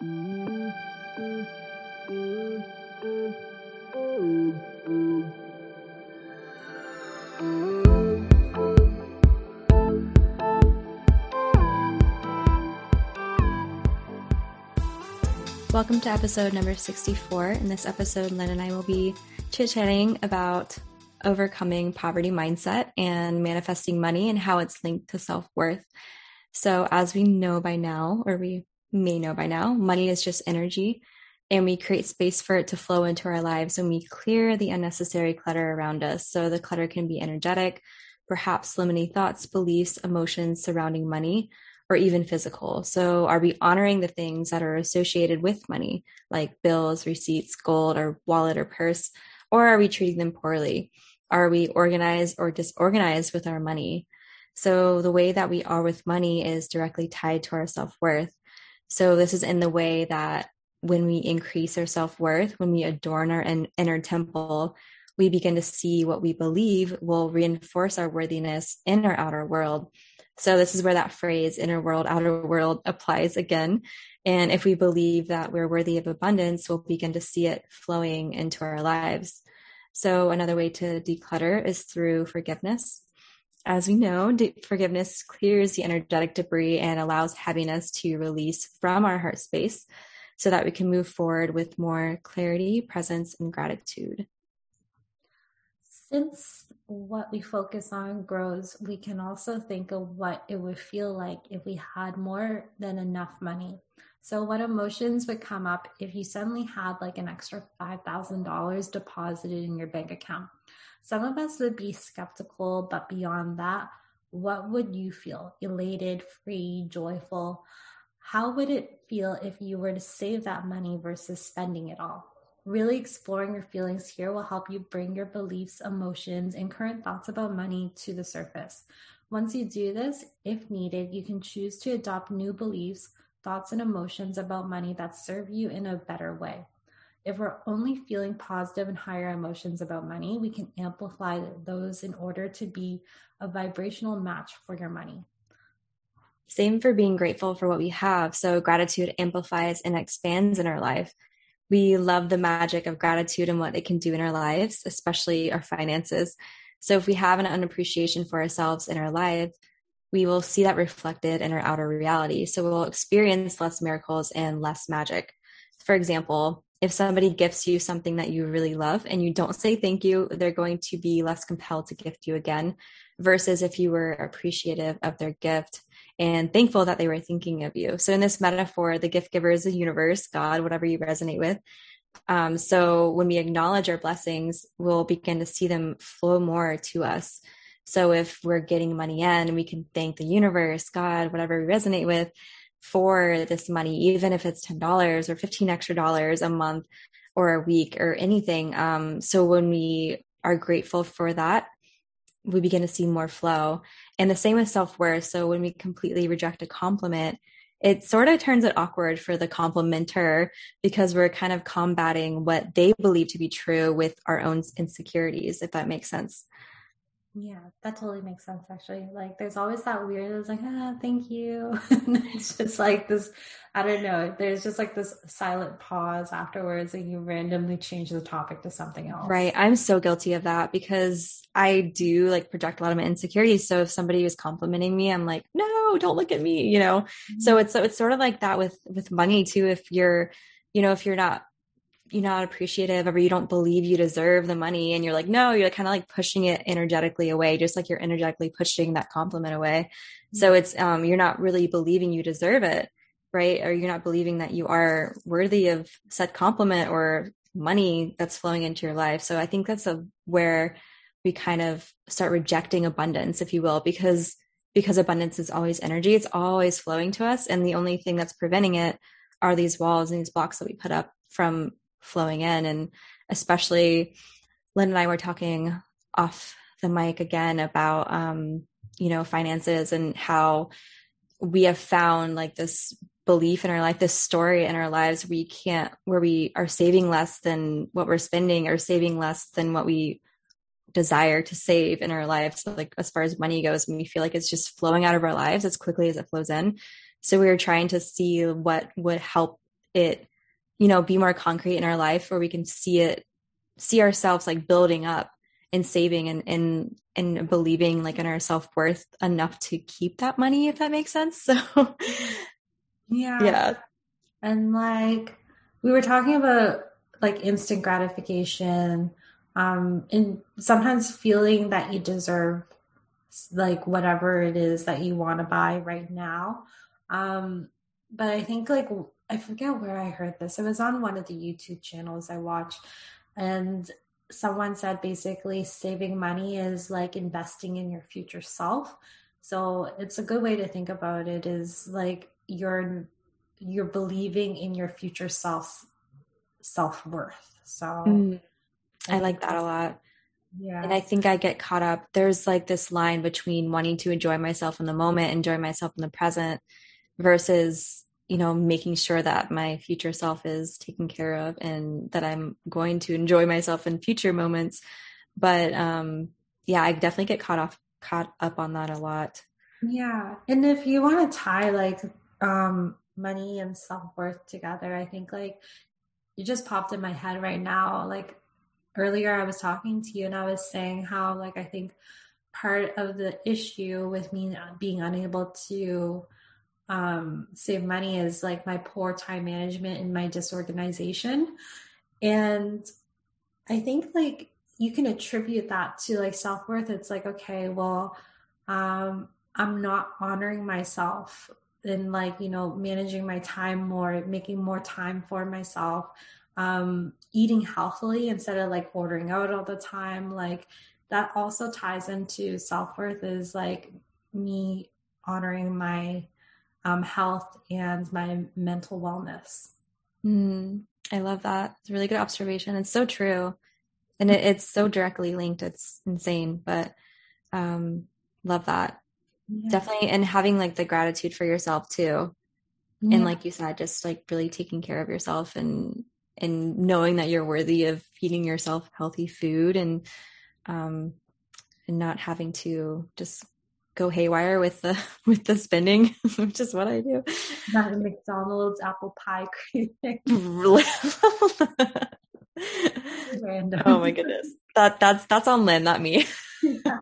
Welcome to episode number 64. In this episode, Lynn and I will be chit chatting about overcoming poverty mindset and manifesting money and how it's linked to self worth. So, as we know by now, or we may know by now, money is just energy, and we create space for it to flow into our lives when we clear the unnecessary clutter around us. So, the clutter can be energetic, perhaps limiting thoughts, beliefs, emotions surrounding money, or even physical. So, are we honoring the things that are associated with money, like bills, receipts, gold, or wallet or purse? Or are we treating them poorly? Are we organized or disorganized with our money? So, the way that we are with money is directly tied to our self worth. So, this is in the way that when we increase our self worth, when we adorn our inner temple, we begin to see what we believe will reinforce our worthiness in our outer world. So this is where that phrase inner world, outer world applies again. And if we believe that we're worthy of abundance, we'll begin to see it flowing into our lives. So another way to declutter is through forgiveness. As we know, forgiveness clears the energetic debris and allows heaviness to release from our heart space so that we can move forward with more clarity, presence, and gratitude. Since what we focus on grows, we can also think of what it would feel like if we had more than enough money. So, what emotions would come up if you suddenly had like an extra $5,000 deposited in your bank account? Some of us would be skeptical, but beyond that, what would you feel? Elated, free, joyful? How would it feel if you were to save that money versus spending it all? Really exploring your feelings here will help you bring your beliefs, emotions, and current thoughts about money to the surface. Once you do this, if needed, you can choose to adopt new beliefs, thoughts, and emotions about money that serve you in a better way. If we're only feeling positive and higher emotions about money, we can amplify those in order to be a vibrational match for your money. Same for being grateful for what we have. So, gratitude amplifies and expands in our life we love the magic of gratitude and what it can do in our lives, especially our finances. So if we have an unappreciation for ourselves in our life, we will see that reflected in our outer reality. So we'll experience less miracles and less magic. For example, if somebody gifts you something that you really love and you don't say thank you, they're going to be less compelled to gift you again versus if you were appreciative of their gift and thankful that they were thinking of you. So in this metaphor, the gift giver is the universe, God, whatever you resonate with. Um, so when we acknowledge our blessings, we'll begin to see them flow more to us. So if we're getting money in, we can thank the universe, God, whatever we resonate with for this money, even if it's $10 or 15 extra dollars a month or a week or anything. Um, so when we are grateful for that, we begin to see more flow. And the same with self worth. So when we completely reject a compliment, it sort of turns it awkward for the complimenter because we're kind of combating what they believe to be true with our own insecurities, if that makes sense. Yeah, that totally makes sense actually. Like there's always that weird it's like, ah, thank you. it's just like this I don't know, there's just like this silent pause afterwards and you randomly change the topic to something else. Right. I'm so guilty of that because I do like project a lot of my insecurities. So if somebody is complimenting me, I'm like, no, don't look at me, you know? Mm-hmm. So it's it's sort of like that with with money too. If you're, you know, if you're not you're not appreciative or you don't believe you deserve the money and you're like no you're kind of like pushing it energetically away just like you're energetically pushing that compliment away. Mm-hmm. so it's um you're not really believing you deserve it right? Or you're not believing that you are worthy of said compliment or money that's flowing into your life. So i think that's a where we kind of start rejecting abundance if you will because because abundance is always energy. It's always flowing to us. And the only thing that's preventing it are these walls and these blocks that we put up from flowing in. And especially Lynn and I were talking off the mic again about, um, you know, finances and how we have found like this belief in our life, this story in our lives, we can't, where we are saving less than what we're spending or saving less than what we desire to save in our lives. So like as far as money goes, we feel like it's just flowing out of our lives as quickly as it flows in. So we were trying to see what would help it, you know, be more concrete in our life where we can see it, see ourselves like building up and saving and, and, and believing like in our self worth enough to keep that money, if that makes sense. So, yeah. Yeah. And like, we were talking about like instant gratification, um, and sometimes feeling that you deserve like whatever it is that you want to buy right now. Um, but I think like I forget where I heard this. It was on one of the YouTube channels I watch, and someone said basically saving money is like investing in your future self. So it's a good way to think about it is like you're you're believing in your future self self worth. So mm, I like that a lot. Yeah. And I think I get caught up. There's like this line between wanting to enjoy myself in the moment, enjoy myself in the present, versus, you know, making sure that my future self is taken care of and that I'm going to enjoy myself in future moments. But um yeah, I definitely get caught off caught up on that a lot. Yeah. And if you want to tie like um money and self-worth together, I think like it just popped in my head right now. Like earlier I was talking to you and I was saying how like I think part of the issue with me being unable to um, save money is like my poor time management and my disorganization. And I think like you can attribute that to like self worth. It's like, okay, well, um, I'm not honoring myself and like, you know, managing my time more, making more time for myself um, eating healthily instead of like ordering out all the time. Like that also ties into self worth is like me honoring my um, health and my mental wellness. Mm, I love that. It's a really good observation. It's so true. And it, it's so directly linked. It's insane, but um, love that. Yeah. Definitely. And having like the gratitude for yourself too. Yeah. And like you said, just like really taking care of yourself and and knowing that you're worthy of feeding yourself healthy food and um and not having to just go haywire with the with the spending, which is what I do. Not a McDonald's apple pie craving. Random. Oh my goodness. That that's that's on Lynn, not me. Yeah.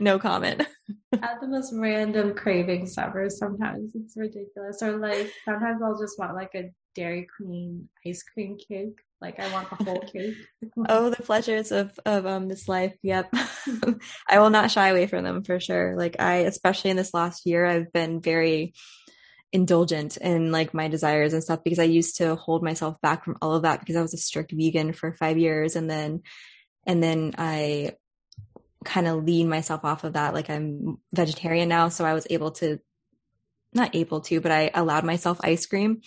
no comment. I have the most random cravings ever. Sometimes it's ridiculous. Or like sometimes I'll just want like a Dairy Queen ice cream cake. Like I want the whole cake. oh, the pleasures of of um this life. Yep. I will not shy away from them for sure. Like I especially in this last year I've been very indulgent in like my desires and stuff because I used to hold myself back from all of that because I was a strict vegan for 5 years and then and then I kind of lean myself off of that like I'm vegetarian now so I was able to not able to but I allowed myself ice cream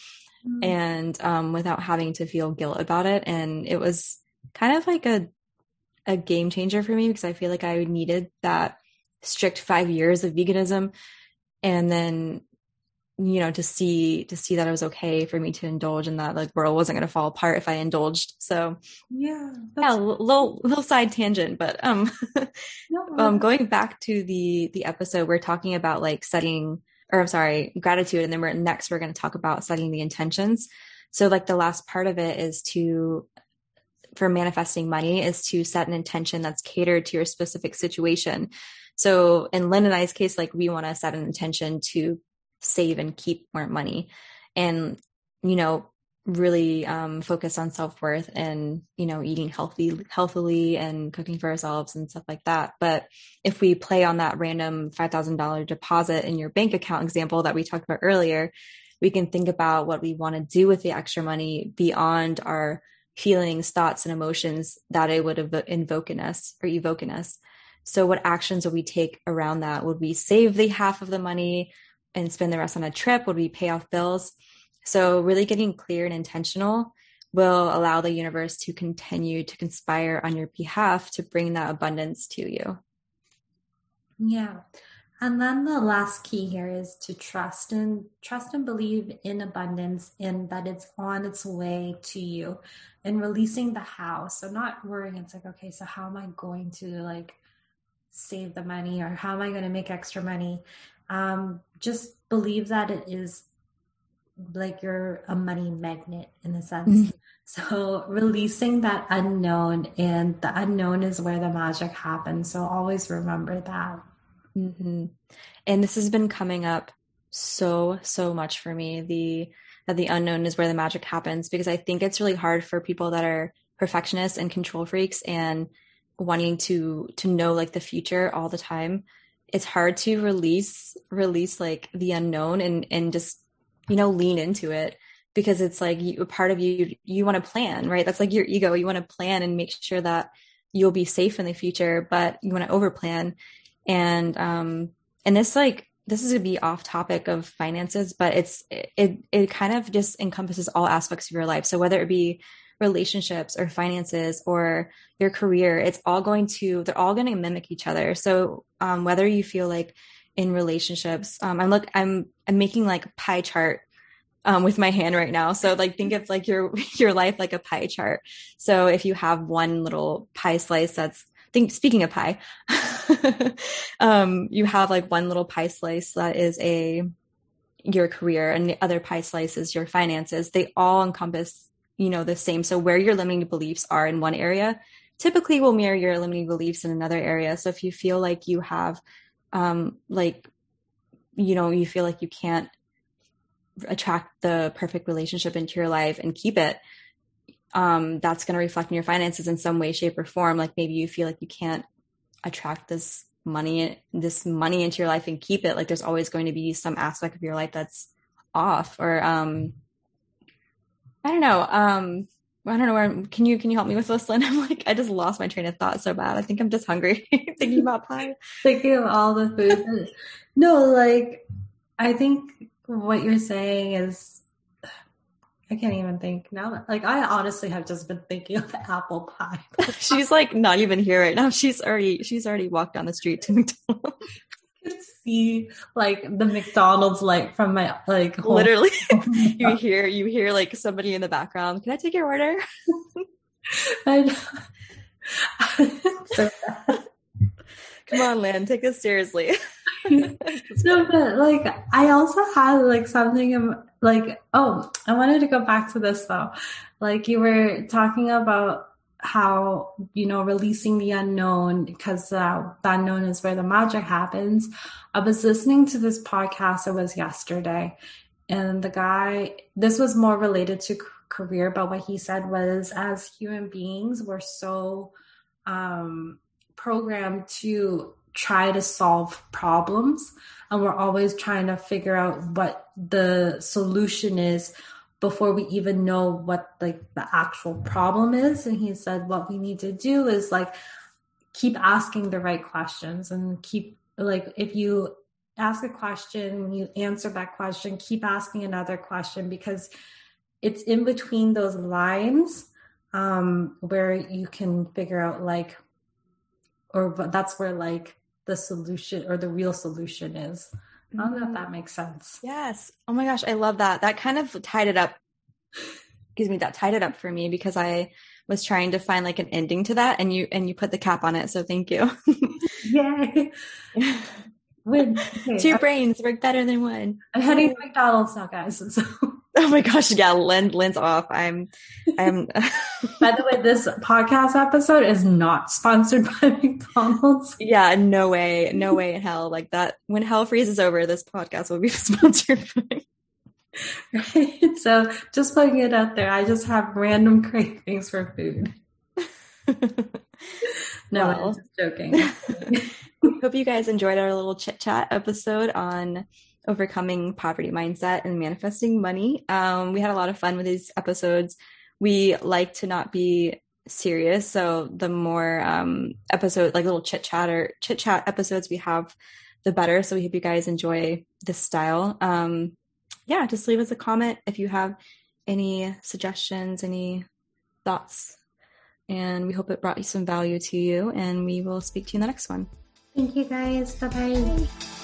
mm. and um, without having to feel guilt about it. And it was kind of like a a game changer for me because I feel like I needed that strict five years of veganism, and then you know to see to see that it was okay for me to indulge and that like world wasn't going to fall apart if I indulged. So yeah, yeah, little little side tangent, but um, no, um, going back to the the episode, we're talking about like setting or I'm sorry, gratitude. And then we're next, we're going to talk about setting the intentions. So like the last part of it is to, for manifesting money is to set an intention that's catered to your specific situation. So in Lynn and I's case, like we want to set an intention to save and keep more money. And, you know, really um, focus on self-worth and you know eating healthy healthily and cooking for ourselves and stuff like that. But if we play on that random $5000 deposit in your bank account example that we talked about earlier we can think about what we want to do with the extra money beyond our feelings thoughts and emotions that it would invoke in us or evoke in us. So what actions would we take around that? Would we save the half of the money and spend the rest on a trip? Would we pay off bills so, really getting clear and intentional will allow the universe to continue to conspire on your behalf to bring that abundance to you. Yeah. And then the last key here is to trust and trust and believe in abundance and that it's on its way to you and releasing the how. So not worrying, it's like, okay, so how am I going to like save the money or how am I going to make extra money? Um, just believe that it is like you're a money magnet in a sense. Mm-hmm. So releasing that unknown and the unknown is where the magic happens. So always remember that. Mm-hmm. And this has been coming up so, so much for me. The, that the unknown is where the magic happens because I think it's really hard for people that are perfectionists and control freaks and wanting to, to know like the future all the time. It's hard to release, release like the unknown and, and just, you know, lean into it because it's like you, a part of you you want to plan right? That's like your ego. You want to plan and make sure that you'll be safe in the future but you want to over plan and um and this like this is going to be off topic of finances but it's it it kind of just encompasses all aspects of your life. So whether it be relationships or finances or your career it's all going to they're all going to mimic each other. So um, whether you feel like in relationships um, i'm look i'm i'm making like a pie chart um, with my hand right now. So like think of like your your life like a pie chart. So if you have one little pie slice that's think speaking of pie, um, you have like one little pie slice that is a your career and the other pie slice is your finances. They all encompass, you know, the same. So where your limiting beliefs are in one area typically will mirror your limiting beliefs in another area. So if you feel like you have um like you know, you feel like you can't attract the perfect relationship into your life and keep it um, that's going to reflect in your finances in some way shape or form. Like maybe you feel like you can't attract this money this money into your life and keep it. Like there's always going to be some aspect of your life that's off or um i don't know um I don't know where. I'm. can you can you help me with this, Lynn? I'm like I just lost my train of thought so bad. I think I'm just hungry thinking about pie. Thinking of all the food. no, like I think what you're saying is I can't even think now. Like I honestly have just been thinking of the apple pie. she's like not even here right now. She's already she's already walked down the street to McDonald's. See like the McDonald's like from my like home. literally you hear you hear like somebody in the background. Can I take your order? I so Come on, Lynn, take this seriously. no, but like I also had like something like oh, I wanted to go back to this though. Like you were talking about how you know releasing the unknown because uh, the unknown is where the magic happens. I was listening to this podcast. It was yesterday, and the guy. This was more related to career, but what he said was, as human beings, we're so um programmed to try to solve problems and we're always trying to figure out what the solution is before we even know what like the actual problem is and he said what we need to do is like keep asking the right questions and keep like if you ask a question you answer that question keep asking another question because it's in between those lines um, where you can figure out like or that's where like the solution or the real solution is. I don't know if that makes sense. Yes. Oh my gosh, I love that. That kind of tied it up. Excuse me, that tied it up for me because I was trying to find like an ending to that and you and you put the cap on it. So thank you. Yay. When, okay, Two brains work better than one. I'm heading to McDonald's now, guys. So. Oh my gosh, yeah, Lynn, Lynn's off. I'm, I'm. by the way, this podcast episode is not sponsored by McDonald's. Yeah, no way, no way in hell. Like that, when hell freezes over, this podcast will be sponsored by. Right. So, just putting it out there, I just have random cravings for food. no, well, I'm just joking. Hope you guys enjoyed our little chit chat episode on overcoming poverty mindset and manifesting money. Um, we had a lot of fun with these episodes. We like to not be serious, so the more um, episode, like little chit chat or chit chat episodes we have, the better. So we hope you guys enjoy this style. Um, yeah, just leave us a comment if you have any suggestions, any thoughts, and we hope it brought you some value to you. And we will speak to you in the next one. Thank you guys. Bye bye.